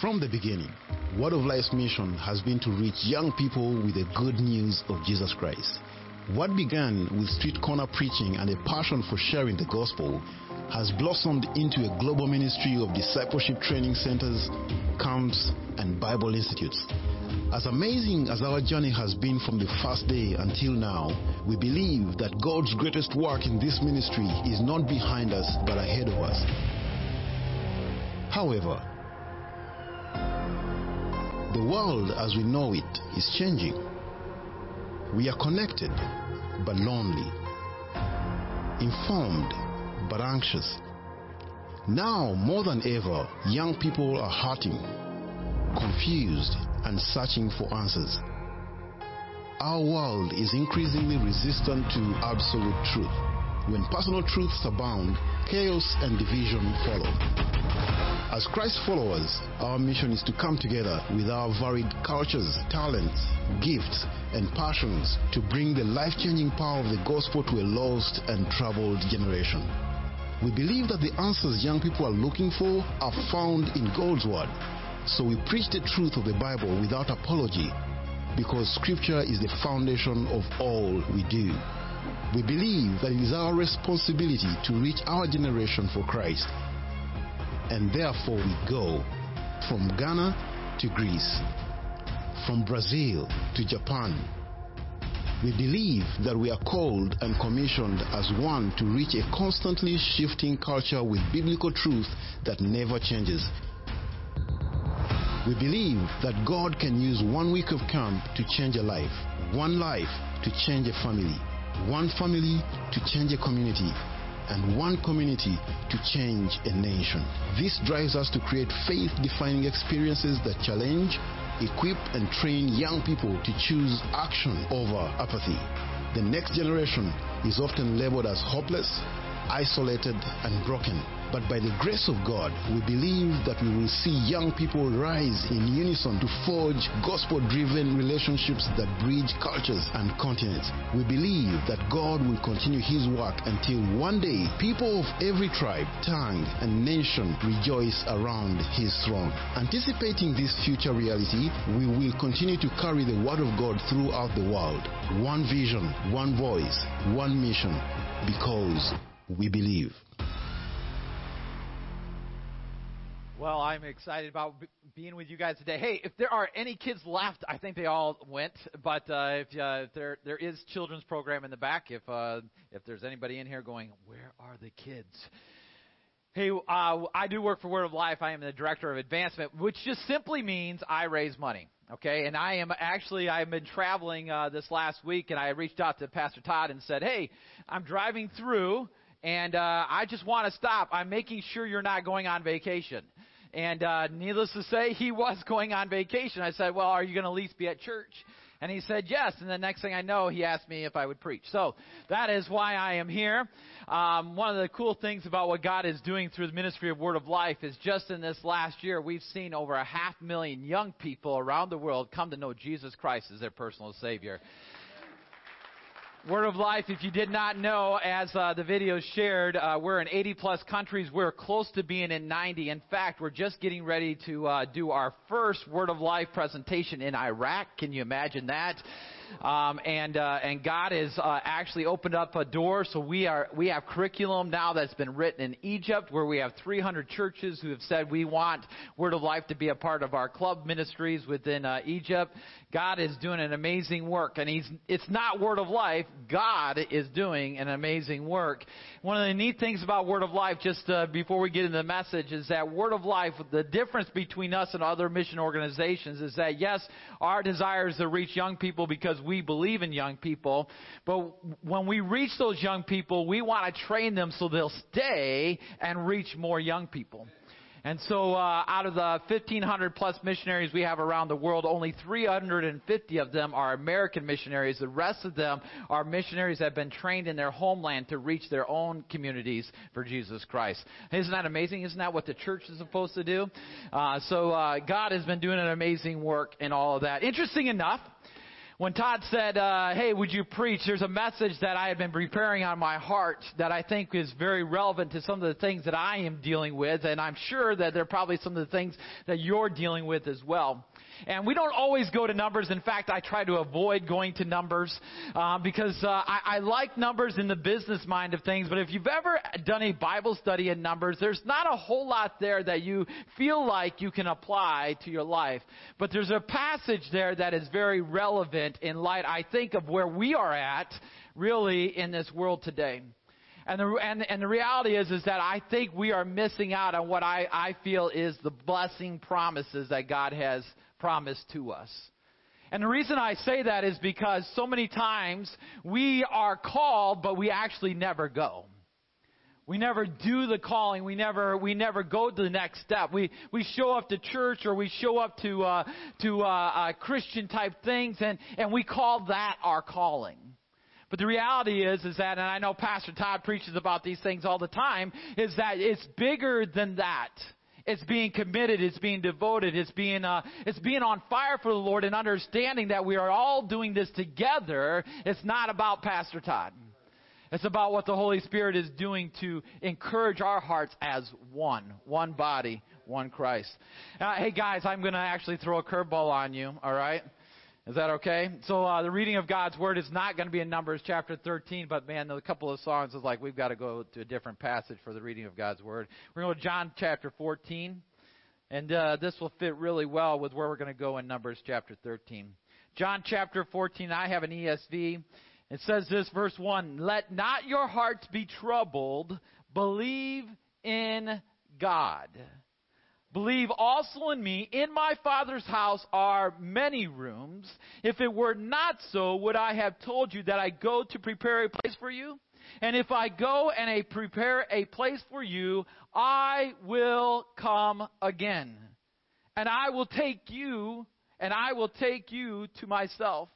From the beginning, Word of Life's mission has been to reach young people with the good news of Jesus Christ. What began with street corner preaching and a passion for sharing the gospel has blossomed into a global ministry of discipleship training centers, camps, and Bible institutes. As amazing as our journey has been from the first day until now, we believe that God's greatest work in this ministry is not behind us but ahead of us. However, the world as we know it is changing. We are connected but lonely, informed but anxious. Now, more than ever, young people are hurting, confused, and searching for answers. Our world is increasingly resistant to absolute truth. When personal truths abound, chaos and division follow. As Christ followers, our mission is to come together with our varied cultures, talents, gifts, and passions to bring the life changing power of the gospel to a lost and troubled generation. We believe that the answers young people are looking for are found in God's Word. So we preach the truth of the Bible without apology because Scripture is the foundation of all we do. We believe that it is our responsibility to reach our generation for Christ. And therefore we go from Ghana to Greece, from Brazil to Japan. We believe that we are called and commissioned as one to reach a constantly shifting culture with biblical truth that never changes. We believe that God can use one week of camp to change a life, one life to change a family, one family to change a community, and one community to change a nation. This drives us to create faith defining experiences that challenge, equip, and train young people to choose action over apathy. The next generation is often labeled as hopeless, isolated, and broken. But by the grace of God, we believe that we will see young people rise in unison to forge gospel driven relationships that bridge cultures and continents. We believe that God will continue His work until one day people of every tribe, tongue, and nation rejoice around His throne. Anticipating this future reality, we will continue to carry the Word of God throughout the world. One vision, one voice, one mission, because we believe. Well, I'm excited about b- being with you guys today. Hey, if there are any kids left, I think they all went. But uh, if, uh, if there there is children's program in the back, if uh, if there's anybody in here going, where are the kids? Hey, uh, I do work for Word of Life. I am the director of advancement, which just simply means I raise money. Okay, and I am actually I've been traveling uh, this last week, and I reached out to Pastor Todd and said, "Hey, I'm driving through, and uh, I just want to stop. I'm making sure you're not going on vacation." And uh, needless to say, he was going on vacation. I said, "Well, are you going to at least be at church?" And he said yes. And the next thing I know, he asked me if I would preach. So that is why I am here. Um, one of the cool things about what God is doing through the ministry of Word of Life is just in this last year, we've seen over a half million young people around the world come to know Jesus Christ as their personal Savior. Word of Life, if you did not know, as uh, the video shared, uh, we're in 80 plus countries. We're close to being in 90. In fact, we're just getting ready to uh, do our first Word of Life presentation in Iraq. Can you imagine that? Um, and uh, and God has uh, actually opened up a door. So we are we have curriculum now that's been written in Egypt, where we have 300 churches who have said we want Word of Life to be a part of our club ministries within uh, Egypt. God is doing an amazing work, and He's it's not Word of Life. God is doing an amazing work. One of the neat things about Word of Life, just uh, before we get into the message, is that Word of Life. The difference between us and other mission organizations is that yes, our desire is to reach young people because we believe in young people. But when we reach those young people, we want to train them so they'll stay and reach more young people. And so, uh, out of the 1,500 plus missionaries we have around the world, only 350 of them are American missionaries. The rest of them are missionaries that have been trained in their homeland to reach their own communities for Jesus Christ. Isn't that amazing? Isn't that what the church is supposed to do? Uh, so, uh, God has been doing an amazing work in all of that. Interesting enough, When Todd said, uh, Hey, would you preach? There's a message that I had been preparing on my heart that I think is very relevant to some of the things that I am dealing with, and I'm sure that there are probably some of the things that you're dealing with as well. And we don't always go to numbers. In fact, I try to avoid going to numbers uh, because uh, I, I like numbers in the business mind of things. But if you've ever done a Bible study in numbers, there's not a whole lot there that you feel like you can apply to your life. But there's a passage there that is very relevant in light, I think, of where we are at really in this world today. And the, and, and the reality is, is that I think we are missing out on what I, I feel is the blessing promises that God has promised to us. And the reason I say that is because so many times we are called, but we actually never go. We never do the calling. We never we never go to the next step. We we show up to church or we show up to uh, to uh, uh, Christian type things, and and we call that our calling. But the reality is, is that, and I know Pastor Todd preaches about these things all the time, is that it's bigger than that. It's being committed. It's being devoted. It's being, uh, it's being on fire for the Lord and understanding that we are all doing this together. It's not about Pastor Todd. It's about what the Holy Spirit is doing to encourage our hearts as one, one body, one Christ. Uh, hey guys, I'm going to actually throw a curveball on you. All right. Is that okay? So uh, the reading of God's Word is not going to be in Numbers chapter 13, but man, a couple of songs is like we've got to go to a different passage for the reading of God's Word. We're going to John chapter 14, and uh, this will fit really well with where we're going to go in Numbers chapter 13. John chapter 14, I have an ESV. It says this, verse 1 Let not your hearts be troubled, believe in God. Believe also in me. In my Father's house are many rooms. If it were not so, would I have told you that I go to prepare a place for you? And if I go and I prepare a place for you, I will come again. And I will take you, and I will take you to myself,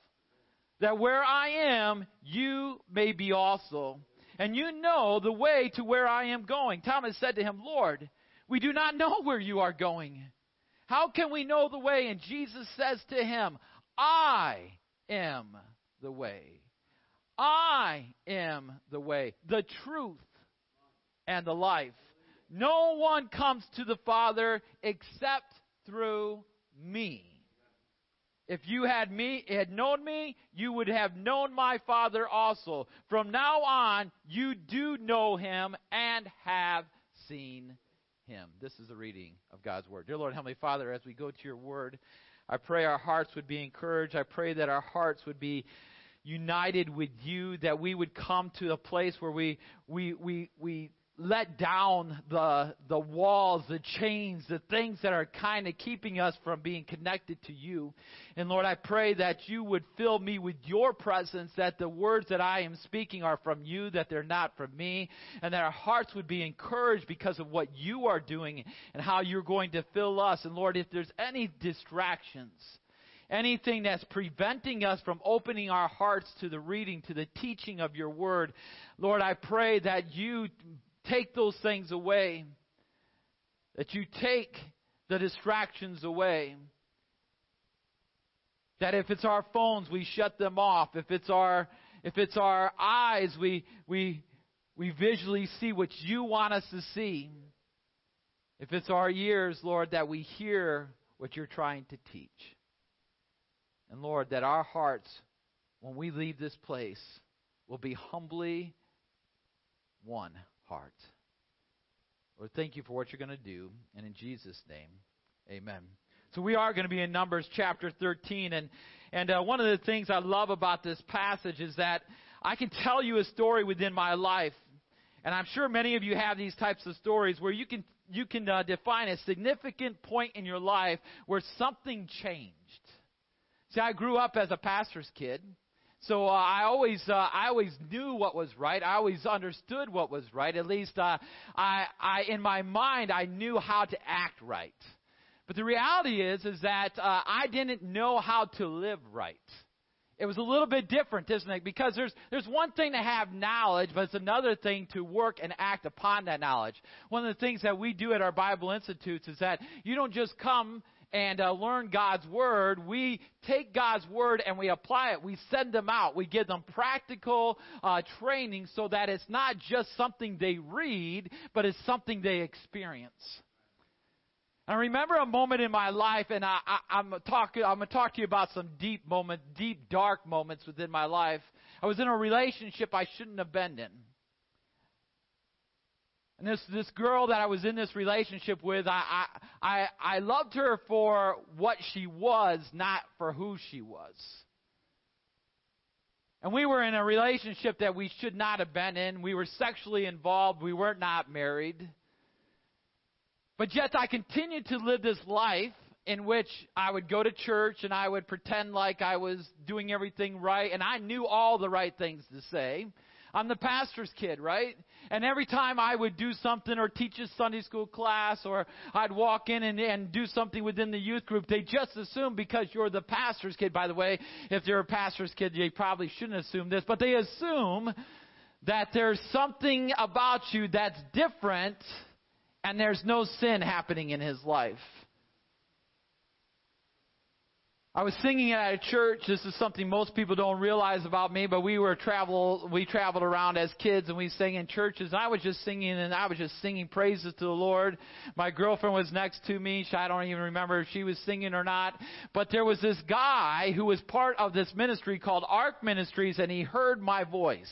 that where I am, you may be also. And you know the way to where I am going. Thomas said to him, Lord, we do not know where you are going. How can we know the way? And Jesus says to him, I am the way. I am the way, the truth, and the life. No one comes to the Father except through me. If you had me had known me, you would have known my Father also. From now on, you do know him and have seen him. This is the reading of God's Word. Dear Lord, Heavenly Father, as we go to your Word, I pray our hearts would be encouraged. I pray that our hearts would be united with you, that we would come to a place where we, we, we, we let down the, the walls, the chains, the things that are kind of keeping us from being connected to you. And Lord, I pray that you would fill me with your presence, that the words that I am speaking are from you, that they're not from me, and that our hearts would be encouraged because of what you are doing and how you're going to fill us. And Lord, if there's any distractions, anything that's preventing us from opening our hearts to the reading, to the teaching of your word, Lord, I pray that you take those things away, that you take the distractions away. That if it's our phones, we shut them off. If it's our if it's our eyes, we we we visually see what you want us to see. If it's our ears, Lord, that we hear what you're trying to teach. And Lord, that our hearts, when we leave this place, will be humbly one heart. Lord, thank you for what you're going to do. And in Jesus' name, amen. So we are going to be in Numbers chapter 13. And, and uh, one of the things I love about this passage is that I can tell you a story within my life. And I'm sure many of you have these types of stories where you can, you can uh, define a significant point in your life where something changed. See, I grew up as a pastor's kid. So uh, I always, uh, I always knew what was right. I always understood what was right. At least, uh, I, I, in my mind, I knew how to act right. But the reality is, is that uh, I didn't know how to live right. It was a little bit different, isn't it? Because there's there's one thing to have knowledge, but it's another thing to work and act upon that knowledge. One of the things that we do at our Bible institutes is that you don't just come and uh, learn God's Word, we take God's Word and we apply it. We send them out. We give them practical uh, training so that it's not just something they read, but it's something they experience. I remember a moment in my life, and I, I, I'm talking. I'm going to talk to you about some deep moments, deep dark moments within my life. I was in a relationship I shouldn't have been in. And this this girl that I was in this relationship with, I I I, I loved her for what she was, not for who she was. And we were in a relationship that we should not have been in. We were sexually involved. We were not married. But yet I continued to live this life in which I would go to church and I would pretend like I was doing everything right and I knew all the right things to say. I'm the pastor's kid, right? And every time I would do something or teach a Sunday school class or I'd walk in and, and do something within the youth group, they just assume because you're the pastor's kid, by the way, if they're a pastor's kid, they probably shouldn't assume this, but they assume that there's something about you that's different and there's no sin happening in his life. I was singing at a church. This is something most people don't realize about me, but we were travel we traveled around as kids and we sang in churches. And I was just singing and I was just singing praises to the Lord. My girlfriend was next to me. I don't even remember if she was singing or not. But there was this guy who was part of this ministry called Ark Ministries and he heard my voice.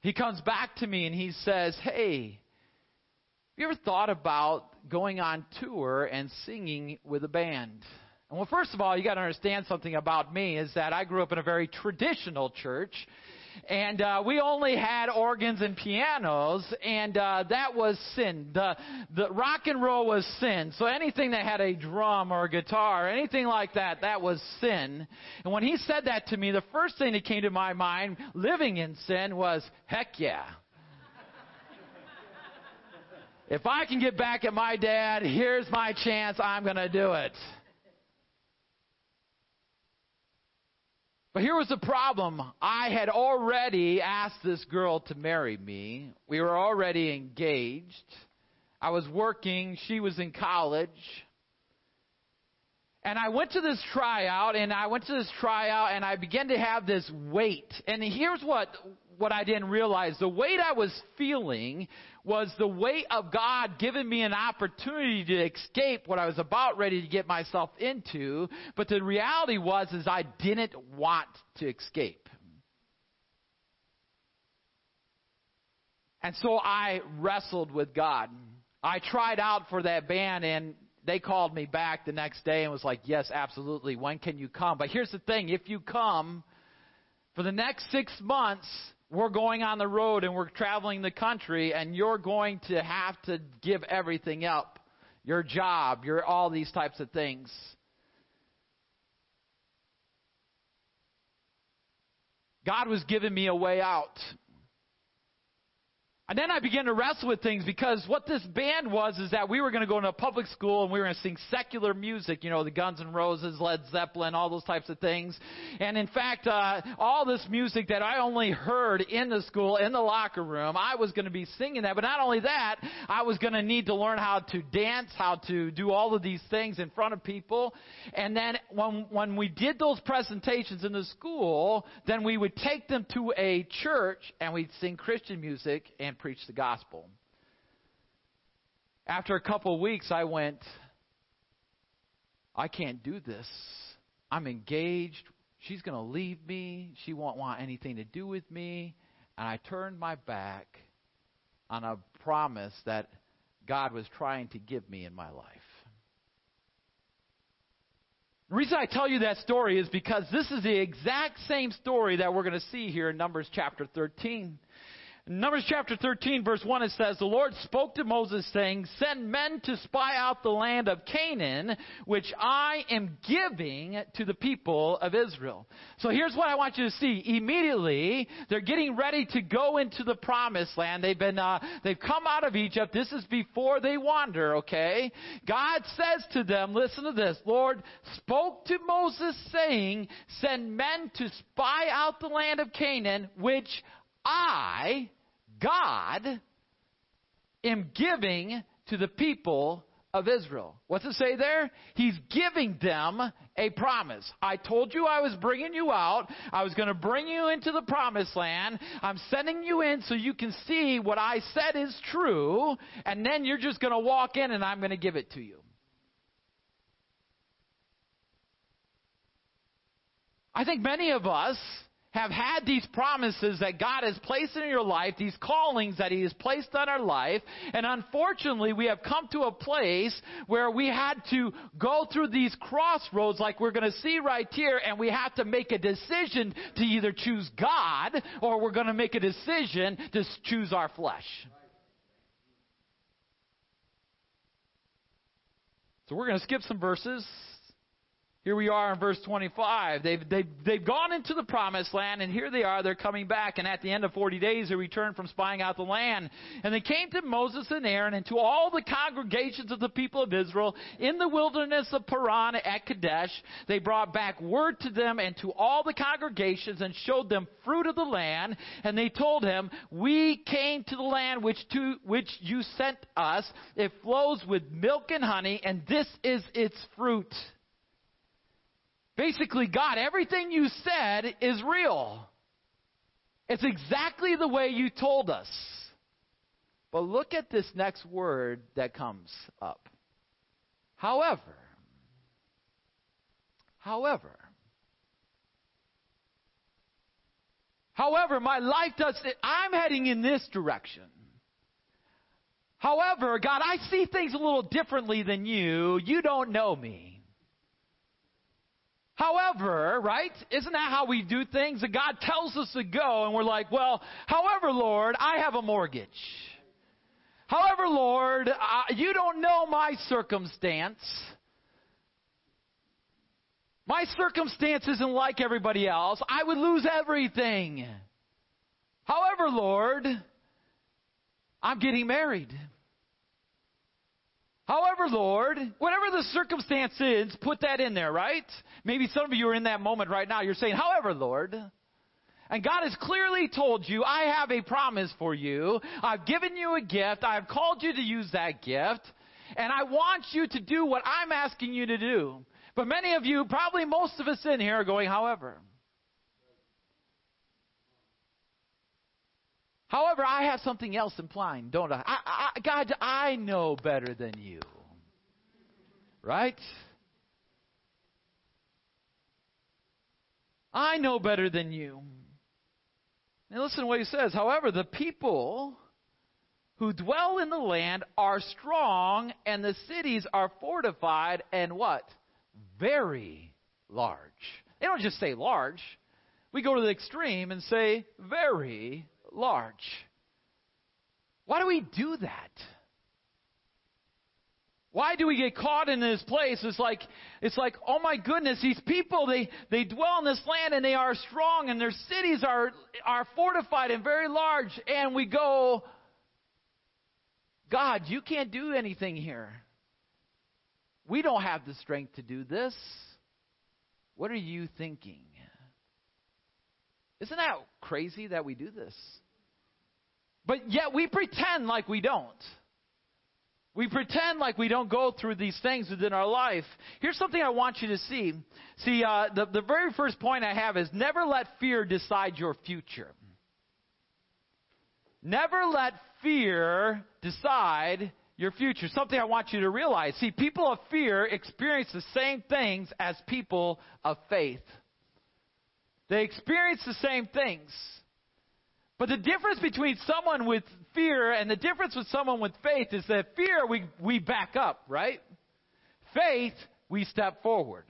He comes back to me and he says, "Hey, have you ever thought about going on tour and singing with a band? Well, first of all, you got to understand something about me is that I grew up in a very traditional church. And uh, we only had organs and pianos, and uh, that was sin. The the rock and roll was sin. So anything that had a drum or a guitar, or anything like that, that was sin. And when he said that to me, the first thing that came to my mind, living in sin, was heck yeah. If I can get back at my dad, here's my chance, I'm going to do it. But here was the problem. I had already asked this girl to marry me. We were already engaged. I was working. She was in college. And I went to this tryout, and I went to this tryout, and I began to have this weight. And here's what, what I didn't realize. The weight I was feeling was the weight of God giving me an opportunity to escape what I was about ready to get myself into. But the reality was is I didn't want to escape. And so I wrestled with God. I tried out for that band and they called me back the next day and was like, yes, absolutely. When can you come? But here's the thing. If you come for the next six months, we're going on the road and we're traveling the country and you're going to have to give everything up your job your all these types of things. God was giving me a way out and then I began to wrestle with things because what this band was is that we were going to go into a public school and we were going to sing secular music, you know, the Guns N' Roses, Led Zeppelin, all those types of things. And in fact, uh, all this music that I only heard in the school, in the locker room, I was going to be singing that. But not only that, I was going to need to learn how to dance, how to do all of these things in front of people. And then when, when we did those presentations in the school, then we would take them to a church and we'd sing Christian music and preach the gospel. After a couple of weeks, I went, I can't do this. I'm engaged. She's going to leave me. She won't want anything to do with me. And I turned my back on a promise that God was trying to give me in my life. The reason I tell you that story is because this is the exact same story that we're going to see here in Numbers chapter 13. Numbers chapter 13, verse 1, it says, The Lord spoke to Moses, saying, Send men to spy out the land of Canaan, which I am giving to the people of Israel. So here's what I want you to see. Immediately, they're getting ready to go into the promised land. They've been, uh, they've come out of Egypt. This is before they wander, okay? God says to them, listen to this, Lord spoke to Moses, saying, Send men to spy out the land of Canaan, which I God am giving to the people of Israel. What's it say there? He's giving them a promise. I told you I was bringing you out. I was going to bring you into the promised land. I'm sending you in so you can see what I said is true. And then you're just going to walk in and I'm going to give it to you. I think many of us have had these promises that God has placed in your life, these callings that He has placed on our life, and unfortunately we have come to a place where we had to go through these crossroads like we're going to see right here, and we have to make a decision to either choose God or we're going to make a decision to choose our flesh. So we're going to skip some verses here we are in verse 25. They've, they've, they've gone into the promised land, and here they are. They're coming back. And at the end of 40 days, they returned from spying out the land. And they came to Moses and Aaron and to all the congregations of the people of Israel in the wilderness of Paran at Kadesh. They brought back word to them and to all the congregations and showed them fruit of the land. And they told him, We came to the land which, to, which you sent us. It flows with milk and honey, and this is its fruit. Basically, God, everything you said is real. It's exactly the way you told us. But look at this next word that comes up. However, however, however, my life does, I'm heading in this direction. However, God, I see things a little differently than you. You don't know me. However, right? Isn't that how we do things? That God tells us to go and we're like, well, however, Lord, I have a mortgage. However, Lord, uh, you don't know my circumstance. My circumstance isn't like everybody else. I would lose everything. However, Lord, I'm getting married. However, Lord, whatever the circumstance is, put that in there, right? Maybe some of you are in that moment right now. You're saying, however, Lord. And God has clearly told you, I have a promise for you. I've given you a gift. I've called you to use that gift. And I want you to do what I'm asking you to do. But many of you, probably most of us in here, are going, however. However, I have something else implying, don't I? I, I? God, I know better than you. Right? I know better than you. And listen to what he says. However, the people who dwell in the land are strong, and the cities are fortified and what? Very large. They don't just say large. We go to the extreme and say very large. Why do we do that? Why do we get caught in this place? It's like, it's like, oh my goodness, these people, they, they dwell in this land and they are strong and their cities are, are fortified and very large. And we go, God, you can't do anything here. We don't have the strength to do this. What are you thinking? Isn't that crazy that we do this? But yet we pretend like we don't. We pretend like we don't go through these things within our life. Here's something I want you to see. See, uh, the, the very first point I have is never let fear decide your future. Never let fear decide your future. Something I want you to realize. See, people of fear experience the same things as people of faith. They experience the same things. But the difference between someone with fear and the difference with someone with faith is that fear, we, we back up, right? Faith, we step forward.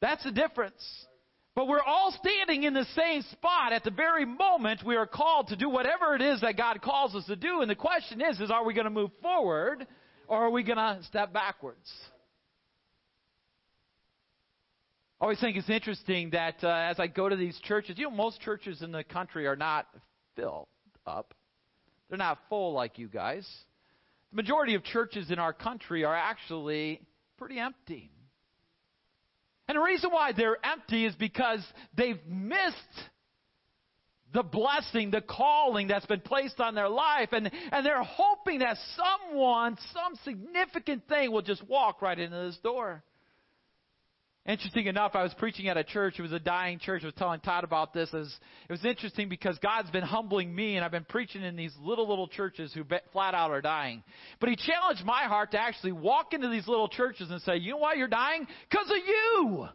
That's the difference. But we're all standing in the same spot at the very moment we are called to do whatever it is that God calls us to do. And the question is, is are we going to move forward or are we going to step backwards? I always think it's interesting that uh, as I go to these churches, you know, most churches in the country are not filled up. They're not full like you guys. The majority of churches in our country are actually pretty empty. And the reason why they're empty is because they've missed the blessing, the calling that's been placed on their life, and, and they're hoping that someone, some significant thing will just walk right into this door. Interesting enough, I was preaching at a church. It was a dying church. I was telling Todd about this. It was, it was interesting because God's been humbling me, and I've been preaching in these little, little churches who flat out are dying. But He challenged my heart to actually walk into these little churches and say, You know why you're dying? Because of you!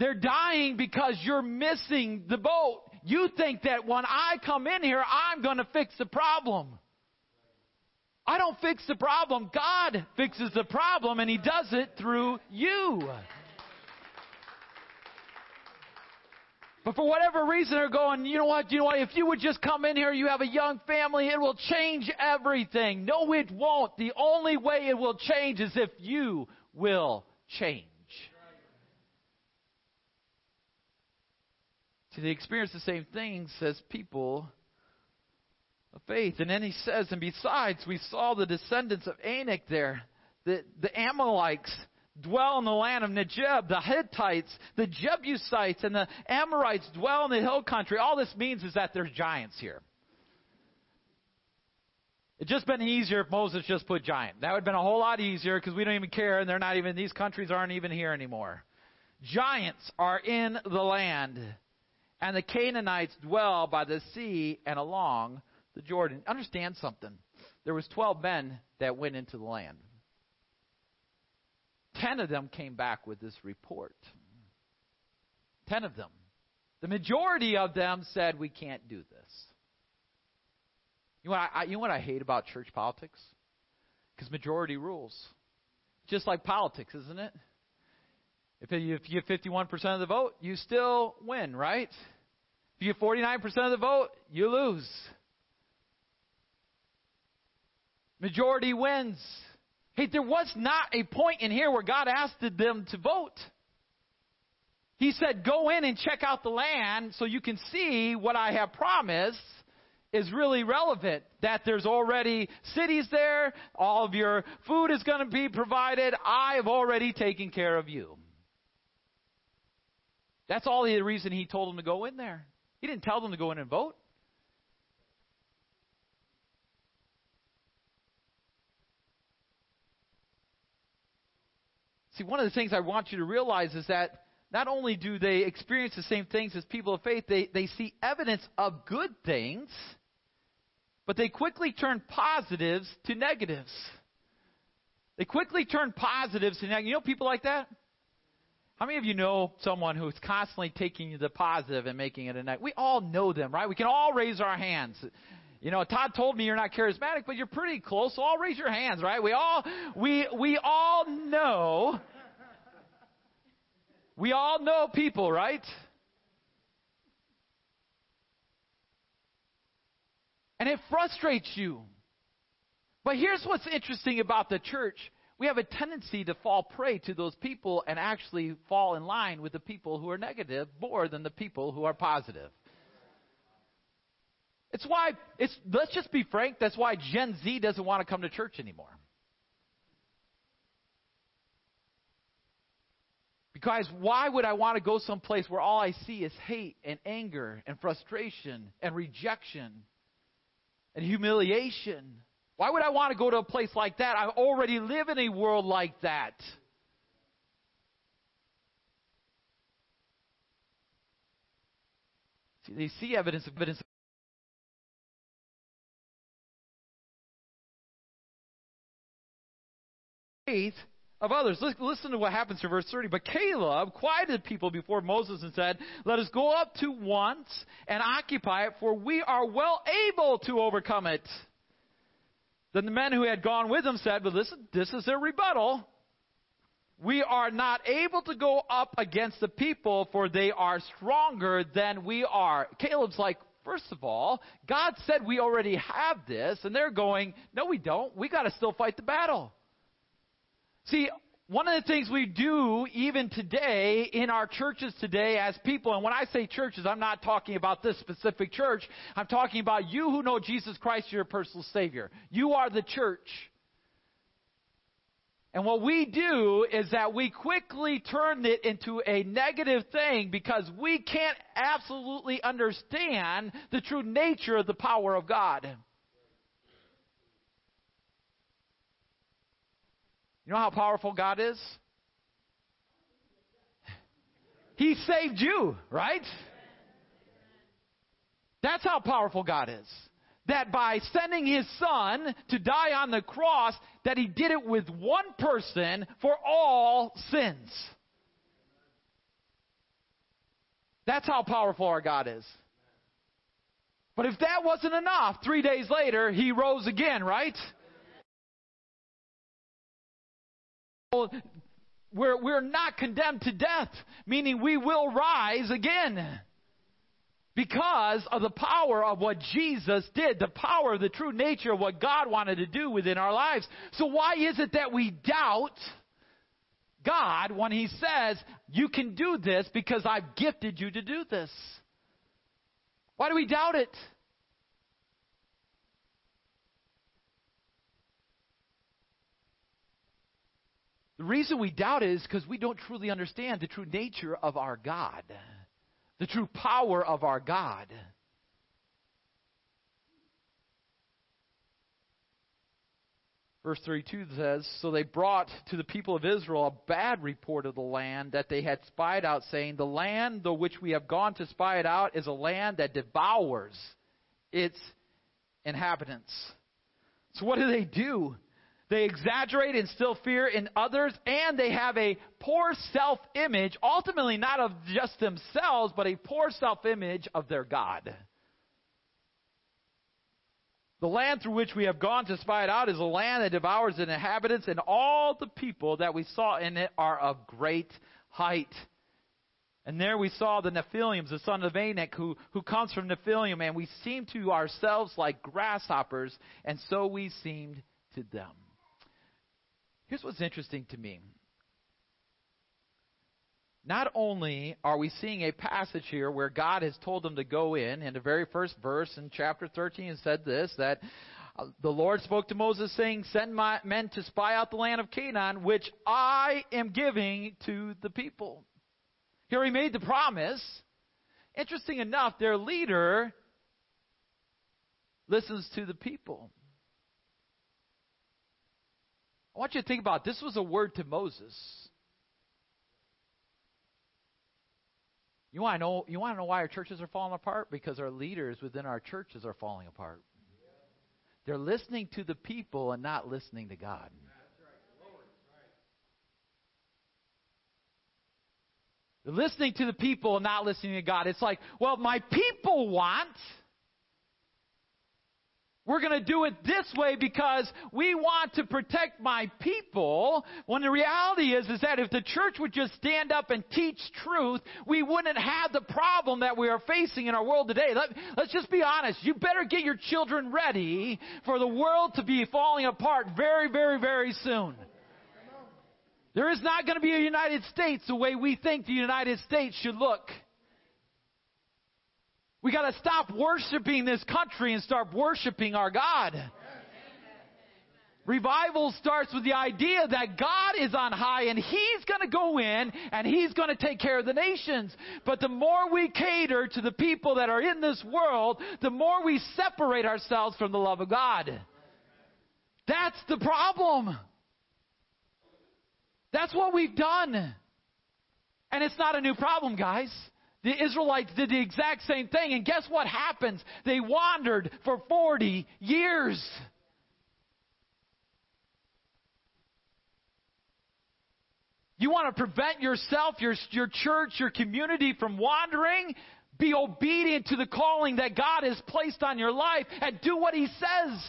They're dying because you're missing the boat. You think that when I come in here, I'm going to fix the problem. I don't fix the problem. God fixes the problem, and He does it through you. But for whatever reason, they're going, you know what, you know what, if you would just come in here, you have a young family, it will change everything. No, it won't. The only way it will change is if you will change. See, they experience the same things as people of faith. And then he says, and besides, we saw the descendants of Anak there, the, the Amalekites dwell in the land of Negeb, the Hittites, the Jebusites, and the Amorites dwell in the hill country. All this means is that there's giants here. It'd just been easier if Moses just put giant. That would have been a whole lot easier because we don't even care and they're not even, these countries aren't even here anymore. Giants are in the land, and the Canaanites dwell by the sea and along the Jordan. Understand something. There was 12 men that went into the land. 10 of them came back with this report. 10 of them. The majority of them said, We can't do this. You know what I, you know what I hate about church politics? Because majority rules. Just like politics, isn't it? If you, if you have 51% of the vote, you still win, right? If you have 49% of the vote, you lose. Majority wins. Hey, there was not a point in here where God asked them to vote. He said, Go in and check out the land so you can see what I have promised is really relevant. That there's already cities there, all of your food is going to be provided. I have already taken care of you. That's all the reason he told them to go in there. He didn't tell them to go in and vote. See, one of the things I want you to realize is that not only do they experience the same things as people of faith, they, they see evidence of good things, but they quickly turn positives to negatives. They quickly turn positives to negatives. You know people like that? How many of you know someone who's constantly taking the positive and making it a negative? We all know them, right? We can all raise our hands. You know, Todd told me you're not charismatic, but you're pretty close, so I'll raise your hands, right? We all we we all know we all know people, right? And it frustrates you. But here's what's interesting about the church. We have a tendency to fall prey to those people and actually fall in line with the people who are negative more than the people who are positive. It's why it's let's just be frank, that's why Gen Z doesn't want to come to church anymore. Because why would I want to go someplace where all I see is hate and anger and frustration and rejection and humiliation? Why would I want to go to a place like that? I already live in a world like that. See, they see evidence of evidence faith of others. Listen to what happens to verse 30. But Caleb quieted people before Moses and said, Let us go up to once and occupy it, for we are well able to overcome it. Then the men who had gone with him said, But listen, this is their rebuttal. We are not able to go up against the people, for they are stronger than we are. Caleb's like, First of all, God said we already have this, and they're going, No, we don't. We got to still fight the battle. See, one of the things we do even today in our churches today as people, and when I say churches, I'm not talking about this specific church. I'm talking about you who know Jesus Christ, your personal Savior. You are the church. And what we do is that we quickly turn it into a negative thing because we can't absolutely understand the true nature of the power of God. You know how powerful God is? He saved you, right? That's how powerful God is. That by sending his son to die on the cross, that he did it with one person for all sins. That's how powerful our God is. But if that wasn't enough, three days later, he rose again, right? We're, we're not condemned to death, meaning we will rise again because of the power of what Jesus did, the power of the true nature of what God wanted to do within our lives. So, why is it that we doubt God when He says, You can do this because I've gifted you to do this? Why do we doubt it? The reason we doubt is because we don't truly understand the true nature of our God, the true power of our God. Verse 32 says So they brought to the people of Israel a bad report of the land that they had spied out, saying, The land the which we have gone to spy it out is a land that devours its inhabitants. So what do they do? They exaggerate and instill fear in others, and they have a poor self image, ultimately not of just themselves, but a poor self image of their God. The land through which we have gone to spy it out is a land that devours its inhabitants, and all the people that we saw in it are of great height. And there we saw the Nephilims, the son of Anak, who, who comes from Nephilim, and we seemed to ourselves like grasshoppers, and so we seemed to them. Here's what's interesting to me. Not only are we seeing a passage here where God has told them to go in, in the very first verse in chapter 13 it said this, that uh, the Lord spoke to Moses saying, Send my men to spy out the land of Canaan, which I am giving to the people. Here he made the promise. Interesting enough, their leader listens to the people. I want you to think about this was a word to Moses. You want to know you want to know why our churches are falling apart? Because our leaders within our churches are falling apart. They're listening to the people and not listening to God. They're listening to the people and not listening to God. It's like, well, my people want we're going to do it this way because we want to protect my people. When the reality is, is that if the church would just stand up and teach truth, we wouldn't have the problem that we are facing in our world today. Let, let's just be honest. You better get your children ready for the world to be falling apart very, very, very soon. There is not going to be a United States the way we think the United States should look. We got to stop worshiping this country and start worshiping our God. Revival starts with the idea that God is on high and He's going to go in and He's going to take care of the nations. But the more we cater to the people that are in this world, the more we separate ourselves from the love of God. That's the problem. That's what we've done. And it's not a new problem, guys. The Israelites did the exact same thing, and guess what happens? They wandered for 40 years. You want to prevent yourself, your, your church, your community from wandering? Be obedient to the calling that God has placed on your life and do what He says.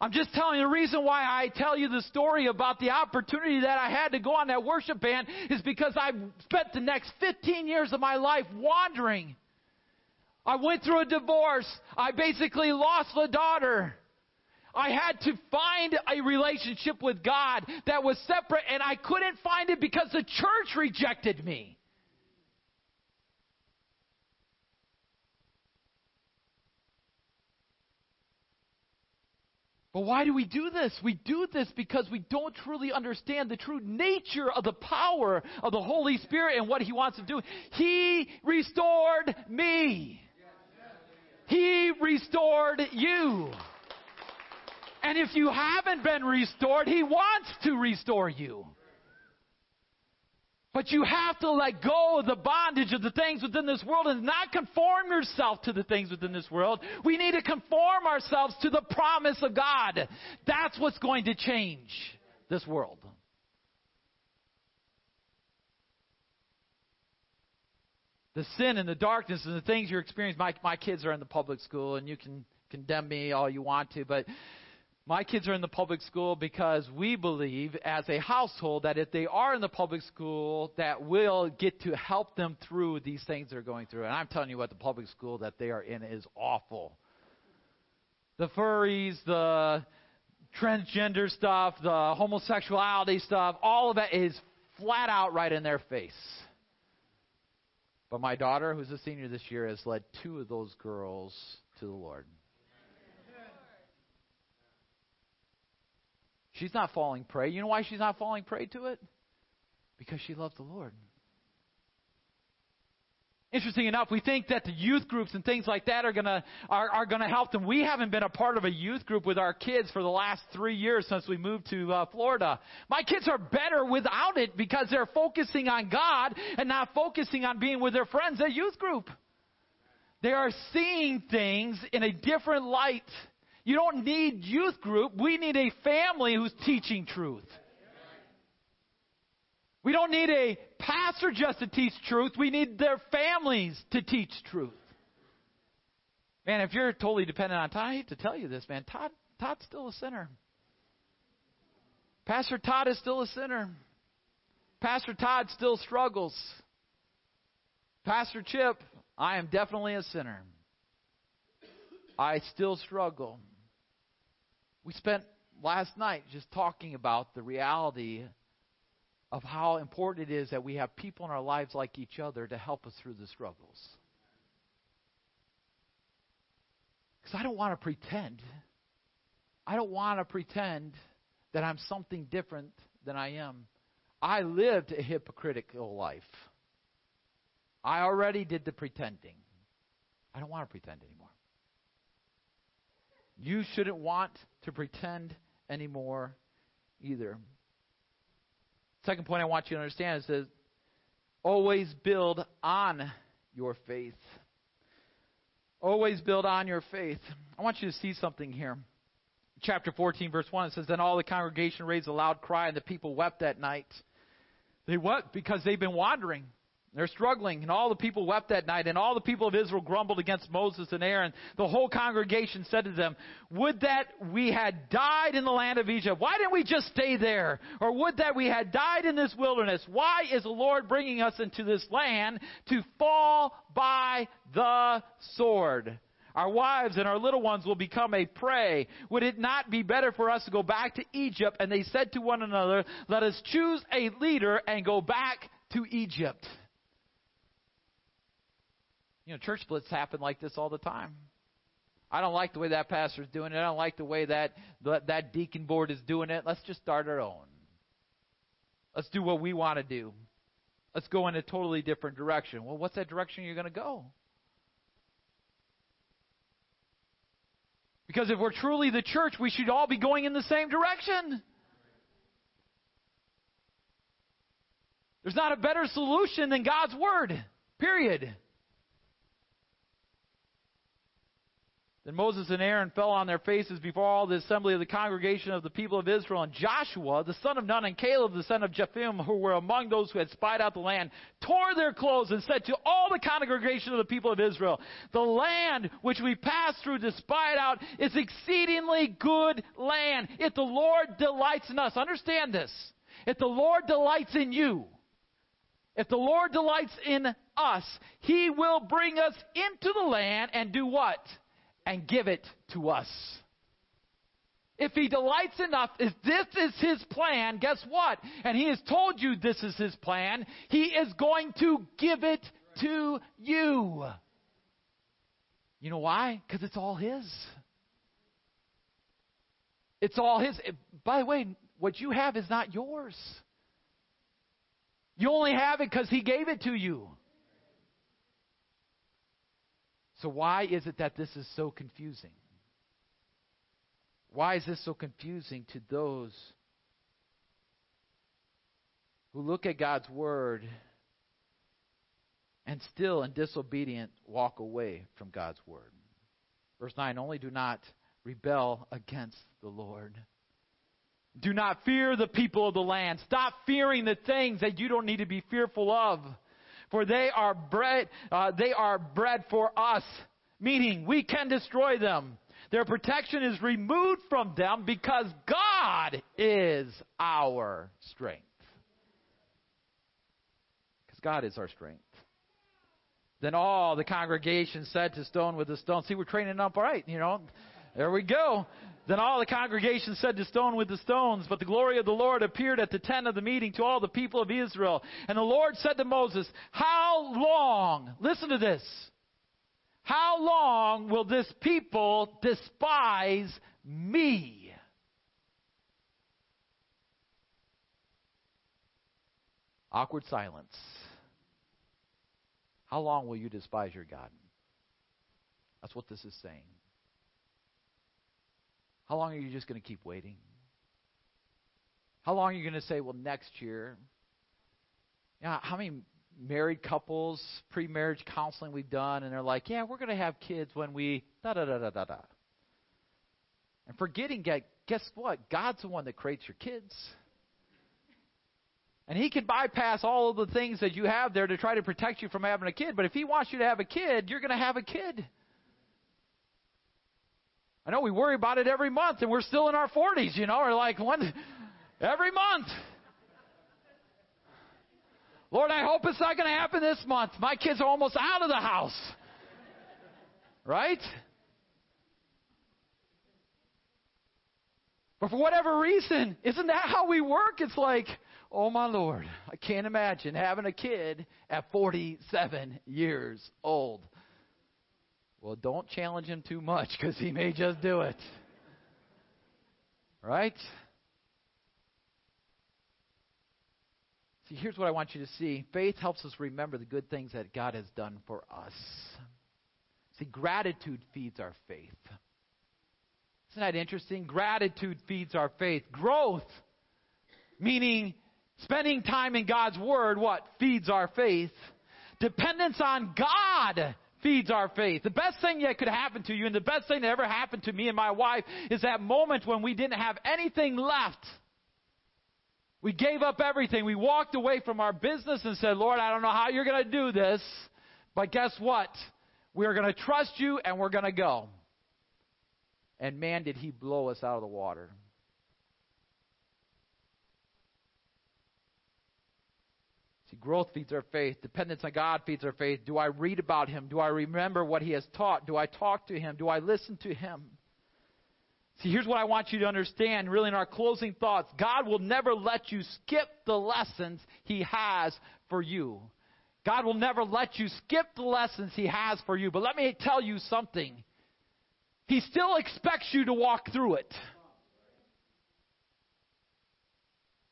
I'm just telling you the reason why I tell you the story about the opportunity that I had to go on that worship band is because I spent the next 15 years of my life wandering. I went through a divorce. I basically lost a daughter. I had to find a relationship with God that was separate, and I couldn't find it because the church rejected me. But why do we do this? We do this because we don't truly understand the true nature of the power of the Holy Spirit and what He wants to do. He restored me. He restored you. And if you haven't been restored, He wants to restore you. But you have to let go of the bondage of the things within this world and not conform yourself to the things within this world. We need to conform ourselves to the promise of God. That's what's going to change this world. The sin and the darkness and the things you're experiencing. My, my kids are in the public school, and you can condemn me all you want to, but my kids are in the public school because we believe as a household that if they are in the public school that we'll get to help them through these things they're going through. And I'm telling you what the public school that they are in is awful. The furries, the transgender stuff, the homosexuality stuff, all of that is flat out right in their face. But my daughter, who's a senior this year, has led two of those girls to the Lord. She's not falling prey. You know why she's not falling prey to it? Because she loves the Lord. Interesting enough, we think that the youth groups and things like that are gonna are, are gonna help them. We haven't been a part of a youth group with our kids for the last three years since we moved to uh, Florida. My kids are better without it because they're focusing on God and not focusing on being with their friends at youth group. They are seeing things in a different light. You don't need youth group. We need a family who's teaching truth. We don't need a pastor just to teach truth. We need their families to teach truth. Man, if you're totally dependent on Todd, I hate to tell you this, man. Todd, Todd's still a sinner. Pastor Todd is still a sinner. Pastor Todd still struggles. Pastor Chip, I am definitely a sinner. I still struggle. We spent last night just talking about the reality of how important it is that we have people in our lives like each other to help us through the struggles. Because I don't want to pretend. I don't want to pretend that I'm something different than I am. I lived a hypocritical life. I already did the pretending. I don't want to pretend anymore. You shouldn't want to pretend anymore either. Second point I want you to understand is that always build on your faith. Always build on your faith. I want you to see something here. Chapter 14, verse 1, it says, Then all the congregation raised a loud cry, and the people wept that night. They wept because they've been wandering. They're struggling, and all the people wept that night, and all the people of Israel grumbled against Moses and Aaron. The whole congregation said to them, Would that we had died in the land of Egypt. Why didn't we just stay there? Or would that we had died in this wilderness? Why is the Lord bringing us into this land to fall by the sword? Our wives and our little ones will become a prey. Would it not be better for us to go back to Egypt? And they said to one another, Let us choose a leader and go back to Egypt. You know, church splits happen like this all the time. I don't like the way that pastor's doing it. I don't like the way that that, that deacon board is doing it. Let's just start our own. Let's do what we want to do. Let's go in a totally different direction. Well, what's that direction you're going to go? Because if we're truly the church, we should all be going in the same direction. There's not a better solution than God's Word, period. Then Moses and Aaron fell on their faces before all the assembly of the congregation of the people of Israel. And Joshua, the son of Nun, and Caleb, the son of Jephunneh, who were among those who had spied out the land, tore their clothes and said to all the congregation of the people of Israel, The land which we passed through to spy it out is exceedingly good land. If the Lord delights in us, understand this. If the Lord delights in you, if the Lord delights in us, He will bring us into the land and do what? And give it to us. If he delights enough, if this is his plan, guess what? And he has told you this is his plan, he is going to give it to you. You know why? Because it's all his. It's all His. By the way, what you have is not yours. You only have it because He gave it to you. So, why is it that this is so confusing? Why is this so confusing to those who look at God's Word and still, in disobedient, walk away from God's Word? Verse 9 Only do not rebel against the Lord. Do not fear the people of the land. Stop fearing the things that you don't need to be fearful of for they are bread, uh, they are bread for us, meaning we can destroy them. Their protection is removed from them because God is our strength. Because God is our strength. Then all the congregation said to stone with the stone. See, we're training up all right, you know. There we go. Then all the congregation said to stone with the stones, but the glory of the Lord appeared at the tent of the meeting to all the people of Israel. And the Lord said to Moses, How long, listen to this, how long will this people despise me? Awkward silence. How long will you despise your God? That's what this is saying. How long are you just going to keep waiting? How long are you going to say, well, next year? Yeah, how many married couples, pre marriage counseling we've done, and they're like, yeah, we're going to have kids when we da da da da da da. And forgetting, guess what? God's the one that creates your kids. And He can bypass all of the things that you have there to try to protect you from having a kid. But if He wants you to have a kid, you're going to have a kid. I know we worry about it every month, and we're still in our 40s, you know, we're like, when, every month. Lord, I hope it's not going to happen this month. My kids are almost out of the house. Right? But for whatever reason, isn't that how we work? It's like, oh my Lord, I can't imagine having a kid at 47 years old. Well, don't challenge him too much because he may just do it. Right? See, here's what I want you to see faith helps us remember the good things that God has done for us. See, gratitude feeds our faith. Isn't that interesting? Gratitude feeds our faith. Growth, meaning spending time in God's Word, what? Feeds our faith. Dependence on God feeds our faith. The best thing that could happen to you, and the best thing that ever happened to me and my wife, is that moment when we didn't have anything left. We gave up everything. We walked away from our business and said, Lord, I don't know how you're going to do this, but guess what? We're going to trust you and we're going to go. And man, did he blow us out of the water. See, growth feeds our faith. Dependence on God feeds our faith. Do I read about Him? Do I remember what He has taught? Do I talk to Him? Do I listen to Him? See, here's what I want you to understand, really, in our closing thoughts. God will never let you skip the lessons He has for you. God will never let you skip the lessons He has for you. But let me tell you something. He still expects you to walk through it.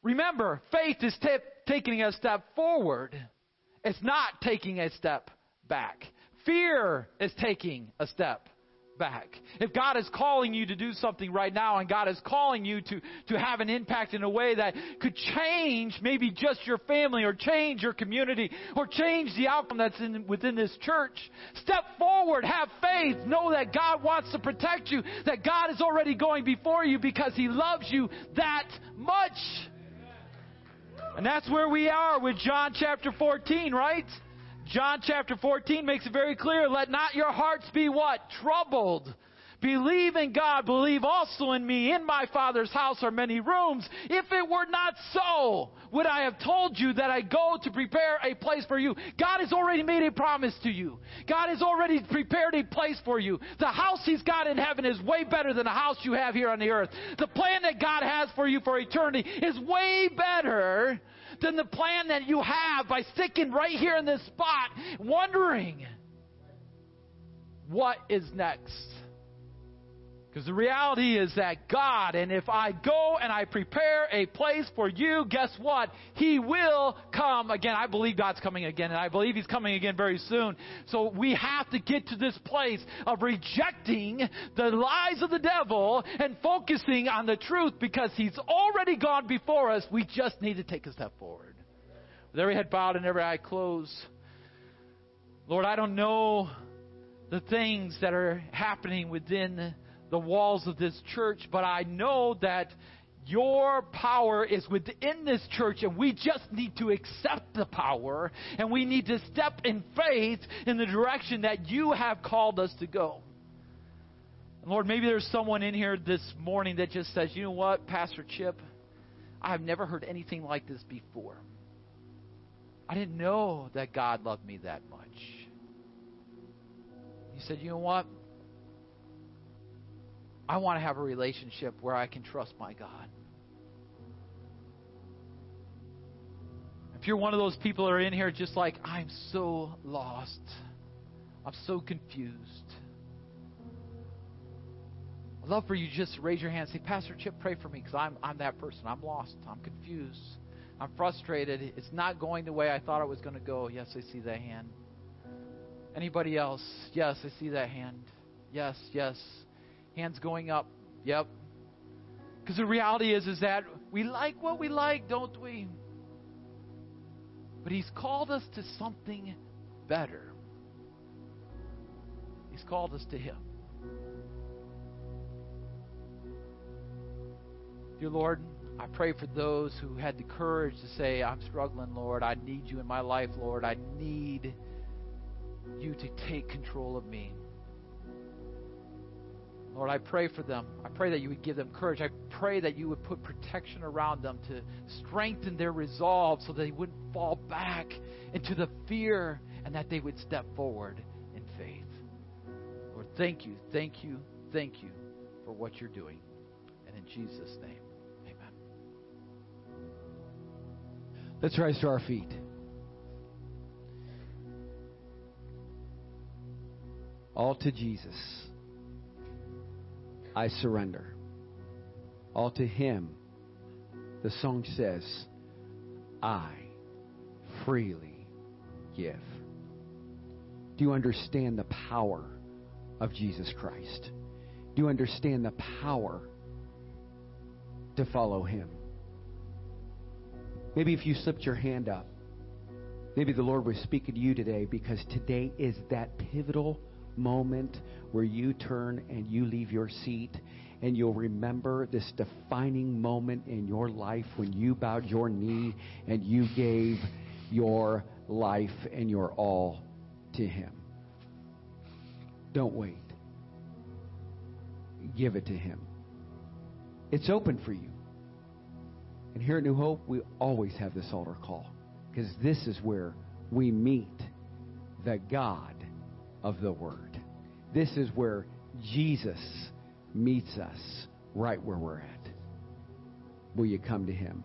Remember, faith is t- taking a step forward. It's not taking a step back. Fear is taking a step back. If God is calling you to do something right now and God is calling you to, to have an impact in a way that could change maybe just your family or change your community or change the outcome that's in, within this church, step forward, have faith, know that God wants to protect you, that God is already going before you because He loves you that much. And that's where we are with John chapter 14, right? John chapter 14 makes it very clear let not your hearts be what? Troubled. Believe in God, believe also in me. In my Father's house are many rooms. If it were not so, would I have told you that I go to prepare a place for you? God has already made a promise to you. God has already prepared a place for you. The house He's got in heaven is way better than the house you have here on the earth. The plan that God has for you for eternity is way better than the plan that you have by sticking right here in this spot, wondering what is next. Because the reality is that God, and if I go and I prepare a place for you, guess what? He will come again. I believe God's coming again, and I believe He's coming again very soon. So we have to get to this place of rejecting the lies of the devil and focusing on the truth because He's already gone before us. We just need to take a step forward. With every head bowed and every eye closed. Lord, I don't know the things that are happening within the walls of this church, but I know that your power is within this church, and we just need to accept the power, and we need to step in faith in the direction that you have called us to go. Lord, maybe there's someone in here this morning that just says, you know what, Pastor Chip, I've never heard anything like this before. I didn't know that God loved me that much. You said, you know what? I want to have a relationship where I can trust my God. If you're one of those people that are in here just like, I'm so lost, I'm so confused. I'd love for you just raise your hand and say, Pastor Chip, pray for me because I'm, I'm that person. I'm lost. I'm confused. I'm frustrated. It's not going the way I thought it was going to go. Yes, I see that hand. Anybody else? Yes, I see that hand. Yes, yes. Hands going up. Yep. Because the reality is, is that we like what we like, don't we? But He's called us to something better. He's called us to Him. Dear Lord, I pray for those who had the courage to say, I'm struggling, Lord. I need you in my life, Lord. I need you to take control of me. Lord, I pray for them. I pray that you would give them courage. I pray that you would put protection around them to strengthen their resolve so they wouldn't fall back into the fear and that they would step forward in faith. Lord, thank you, thank you, thank you for what you're doing. And in Jesus' name, amen. Let's rise to our feet. All to Jesus. I surrender. All to Him. The song says, I freely give. Do you understand the power of Jesus Christ? Do you understand the power to follow Him? Maybe if you slipped your hand up, maybe the Lord was speaking to you today because today is that pivotal moment where you turn and you leave your seat and you'll remember this defining moment in your life when you bowed your knee and you gave your life and your all to Him. Don't wait. Give it to Him. It's open for you. And here at New Hope, we always have this altar call because this is where we meet the God of the Word. This is where Jesus meets us right where we're at. Will you come to Him?